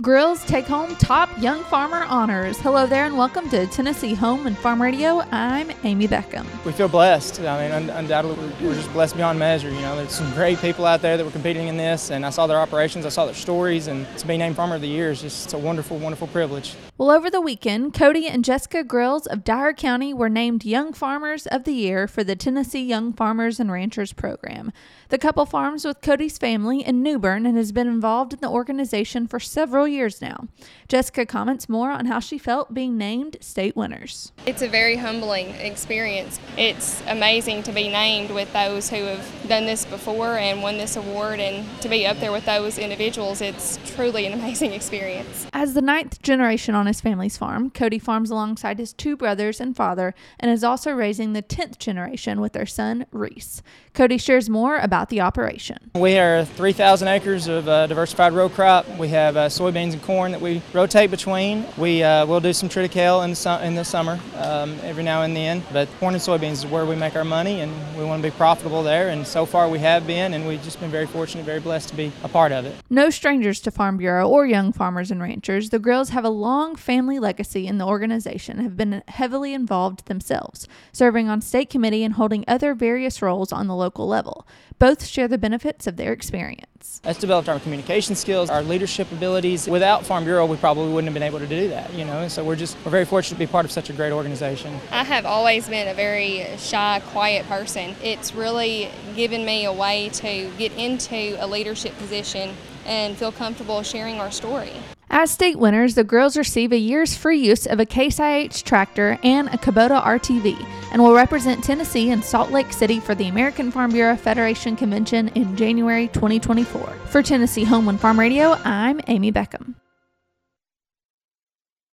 Grills take home top young farmer honors. Hello there, and welcome to Tennessee Home and Farm Radio. I'm Amy Beckham. We feel blessed. I mean, un- undoubtedly, we're- we're just blessed beyond measure. You know, there's some great people out there that were competing in this, and I saw their operations, I saw their stories, and to be named Farmer of the Year is just a wonderful, wonderful privilege. Well, over the weekend, Cody and Jessica Grills of Dyer County were named Young Farmers of the Year for the Tennessee Young Farmers and Ranchers program. The couple farms with Cody's family in Newbern and has been involved in the organization for several years now. Jessica comments more on how she felt being named state winners. It's a very humbling experience. It's amazing to be named with those who have done this before and won this award, and to be up there with those individuals, it's truly an amazing experience. As the ninth generation on his family's farm, Cody farms alongside his two brothers and father and is also raising the 10th generation with their son, Rhys. Cody shares more about the operation. We are 3,000 acres of uh, diversified row crop. We have uh, soybeans and corn that we rotate between. We uh, will do some triticale in the, su- in the summer um, every now and then, but corn and soybeans is where we make our money, and we want to be profitable there. And so far, we have been, and we've just been very fortunate, very blessed to be a part of it. No strangers to Farm Bureau or young farmers and ranchers, the Grills have a long family legacy in the organization have been heavily involved themselves, serving on state committee and holding other various roles on the local level. Both share the benefits of their experience. That's developed our communication skills, our leadership abilities. Without Farm Bureau, we probably wouldn't have been able to do that, you know. And so we're just we're very fortunate to be part of such a great organization. I have always been a very shy, quiet person. It's really given me a way to get into a leadership position and feel comfortable sharing our story. As state winners, the Grills receive a year's free use of a Case IH tractor and a Kubota RTV and will represent Tennessee in Salt Lake City for the American Farm Bureau Federation Convention in January 2024. For Tennessee Home and Farm Radio, I'm Amy Beckham.